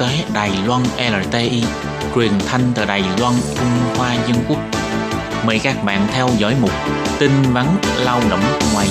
tế Đài Loan LTI, truyền thanh từ Đài Loan, Trung Hoa Dân Quốc. Mời các bạn theo dõi mục tin vắn lao động ngoài.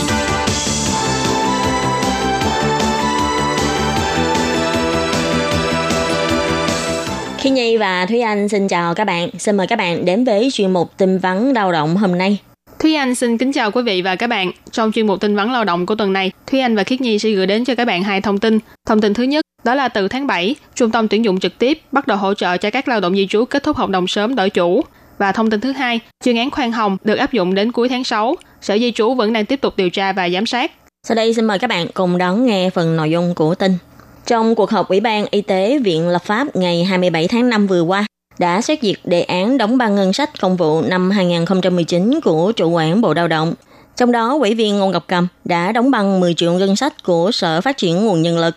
Khi Nhi và Thúy Anh xin chào các bạn. Xin mời các bạn đến với chuyên mục tin vắn lao động hôm nay. Thúy Anh xin kính chào quý vị và các bạn. Trong chuyên mục tin vắn lao động của tuần này, Thúy Anh và Khiết Nhi sẽ gửi đến cho các bạn hai thông tin. Thông tin thứ nhất, đó là từ tháng 7, Trung tâm tuyển dụng trực tiếp bắt đầu hỗ trợ cho các lao động di trú kết thúc hợp đồng sớm đổi chủ. Và thông tin thứ hai, chuyên án khoan hồng được áp dụng đến cuối tháng 6. Sở Di trú vẫn đang tiếp tục điều tra và giám sát. Sau đây xin mời các bạn cùng đón nghe phần nội dung của tin. Trong cuộc họp Ủy ban Y tế Viện Lập pháp ngày 27 tháng 5 vừa qua, đã xét duyệt đề án đóng băng ngân sách công vụ năm 2019 của chủ quản Bộ Lao động. Trong đó, ủy viên Ngô Ngọc Cầm đã đóng băng 10 triệu ngân sách của Sở Phát triển Nguồn Nhân lực.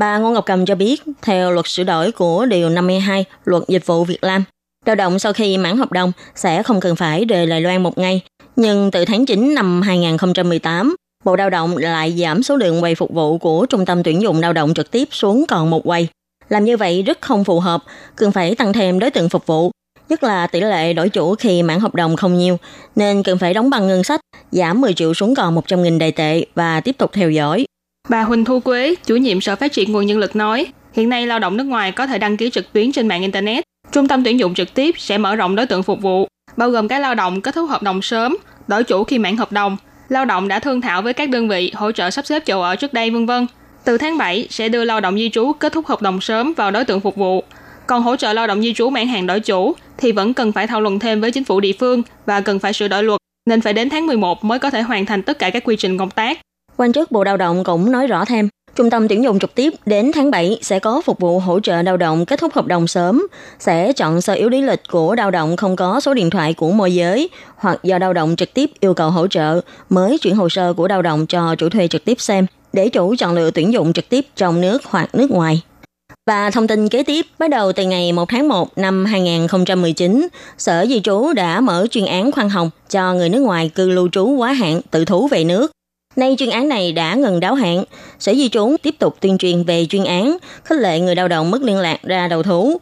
Bà Ngô Ngọc Cầm cho biết, theo luật sửa đổi của Điều 52 Luật Dịch vụ Việt Nam, lao động sau khi mãn hợp đồng sẽ không cần phải rời Đài Loan một ngày. Nhưng từ tháng 9 năm 2018, Bộ Lao động lại giảm số lượng quầy phục vụ của Trung tâm tuyển dụng lao động trực tiếp xuống còn một quầy. Làm như vậy rất không phù hợp, cần phải tăng thêm đối tượng phục vụ, nhất là tỷ lệ đổi chủ khi mãn hợp đồng không nhiều, nên cần phải đóng bằng ngân sách, giảm 10 triệu xuống còn 100.000 đại tệ và tiếp tục theo dõi. Bà Huỳnh Thu Quế, chủ nhiệm Sở Phát triển Nguồn Nhân lực nói, hiện nay lao động nước ngoài có thể đăng ký trực tuyến trên mạng Internet. Trung tâm tuyển dụng trực tiếp sẽ mở rộng đối tượng phục vụ, bao gồm các lao động kết thúc hợp đồng sớm, đổi chủ khi mãn hợp đồng, lao động đã thương thảo với các đơn vị hỗ trợ sắp xếp chỗ ở trước đây vân vân. Từ tháng 7 sẽ đưa lao động di trú kết thúc hợp đồng sớm vào đối tượng phục vụ. Còn hỗ trợ lao động di trú mãn hạn đổi chủ thì vẫn cần phải thảo luận thêm với chính phủ địa phương và cần phải sửa đổi luật nên phải đến tháng 11 mới có thể hoàn thành tất cả các quy trình công tác. Quan chức Bộ Lao động cũng nói rõ thêm, Trung tâm tuyển dụng trực tiếp đến tháng 7 sẽ có phục vụ hỗ trợ lao động kết thúc hợp đồng sớm, sẽ chọn sơ yếu lý lịch của lao động không có số điện thoại của môi giới hoặc do lao động trực tiếp yêu cầu hỗ trợ mới chuyển hồ sơ của lao động cho chủ thuê trực tiếp xem để chủ chọn lựa tuyển dụng trực tiếp trong nước hoặc nước ngoài. Và thông tin kế tiếp, bắt đầu từ ngày 1 tháng 1 năm 2019, Sở Di trú đã mở chuyên án khoan hồng cho người nước ngoài cư lưu trú quá hạn tự thú về nước. Nay chuyên án này đã ngừng đáo hạn, Sở Di trú tiếp tục tuyên truyền về chuyên án, khích lệ người lao động mất liên lạc ra đầu thú.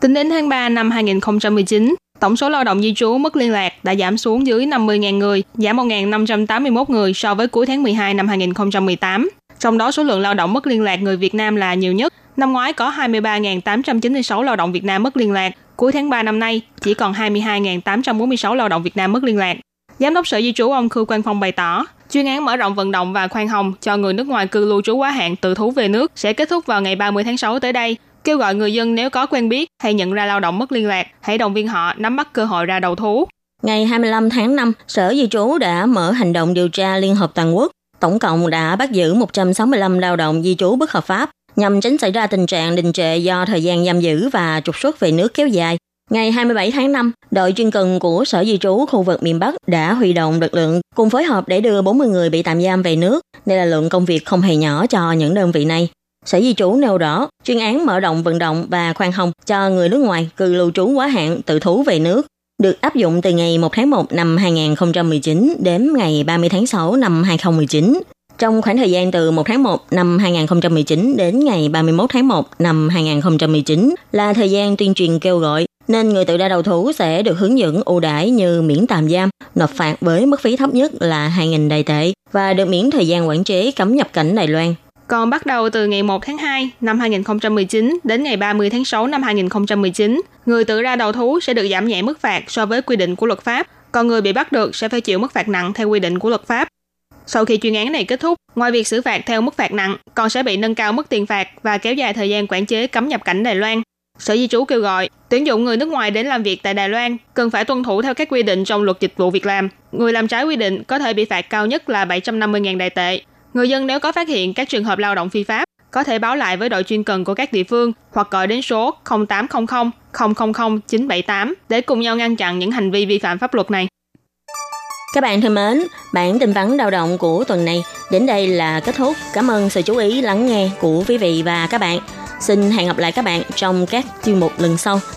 Tính đến tháng 3 năm 2019, tổng số lao động di trú mất liên lạc đã giảm xuống dưới 50.000 người, giảm 1.581 người so với cuối tháng 12 năm 2018. Trong đó số lượng lao động mất liên lạc người Việt Nam là nhiều nhất. Năm ngoái có 23.896 lao động Việt Nam mất liên lạc. Cuối tháng 3 năm nay, chỉ còn 22.846 lao động Việt Nam mất liên lạc. Giám đốc Sở Di trú ông Khư Quang Phong bày tỏ, chuyên án mở rộng vận động và khoan hồng cho người nước ngoài cư lưu trú quá hạn tự thú về nước sẽ kết thúc vào ngày 30 tháng 6 tới đây. Kêu gọi người dân nếu có quen biết hay nhận ra lao động mất liên lạc, hãy động viên họ nắm bắt cơ hội ra đầu thú. Ngày 25 tháng 5, Sở Di trú đã mở hành động điều tra liên hợp toàn quốc. Tổng cộng đã bắt giữ 165 lao động di trú bất hợp pháp nhằm tránh xảy ra tình trạng đình trệ do thời gian giam giữ và trục xuất về nước kéo dài. Ngày 27 tháng 5, đội chuyên cần của Sở Di trú khu vực miền Bắc đã huy động lực lượng cùng phối hợp để đưa 40 người bị tạm giam về nước. Đây là lượng công việc không hề nhỏ cho những đơn vị này. Sở Di trú nêu rõ, chuyên án mở rộng vận động và khoan hồng cho người nước ngoài cư lưu trú quá hạn tự thú về nước được áp dụng từ ngày 1 tháng 1 năm 2019 đến ngày 30 tháng 6 năm 2019. Trong khoảng thời gian từ 1 tháng 1 năm 2019 đến ngày 31 tháng 1 năm 2019 là thời gian tuyên truyền kêu gọi nên người tự ra đầu thú sẽ được hướng dẫn ưu đãi như miễn tạm giam, nộp phạt với mức phí thấp nhất là 2.000 đài tệ và được miễn thời gian quản chế cấm nhập cảnh Đài Loan. Còn bắt đầu từ ngày 1 tháng 2 năm 2019 đến ngày 30 tháng 6 năm 2019, người tự ra đầu thú sẽ được giảm nhẹ mức phạt so với quy định của luật pháp, còn người bị bắt được sẽ phải chịu mức phạt nặng theo quy định của luật pháp. Sau khi chuyên án này kết thúc, ngoài việc xử phạt theo mức phạt nặng, còn sẽ bị nâng cao mức tiền phạt và kéo dài thời gian quản chế cấm nhập cảnh Đài Loan. Sở Di trú kêu gọi tuyển dụng người nước ngoài đến làm việc tại Đài Loan cần phải tuân thủ theo các quy định trong luật dịch vụ việc làm. Người làm trái quy định có thể bị phạt cao nhất là 750.000 đài tệ. Người dân nếu có phát hiện các trường hợp lao động phi pháp, có thể báo lại với đội chuyên cần của các địa phương hoặc gọi đến số 0800 000 978 để cùng nhau ngăn chặn những hành vi vi phạm pháp luật này. Các bạn thân mến, bản tin vắn lao động của tuần này đến đây là kết thúc. Cảm ơn sự chú ý lắng nghe của quý vị và các bạn. Xin hẹn gặp lại các bạn trong các chuyên mục lần sau.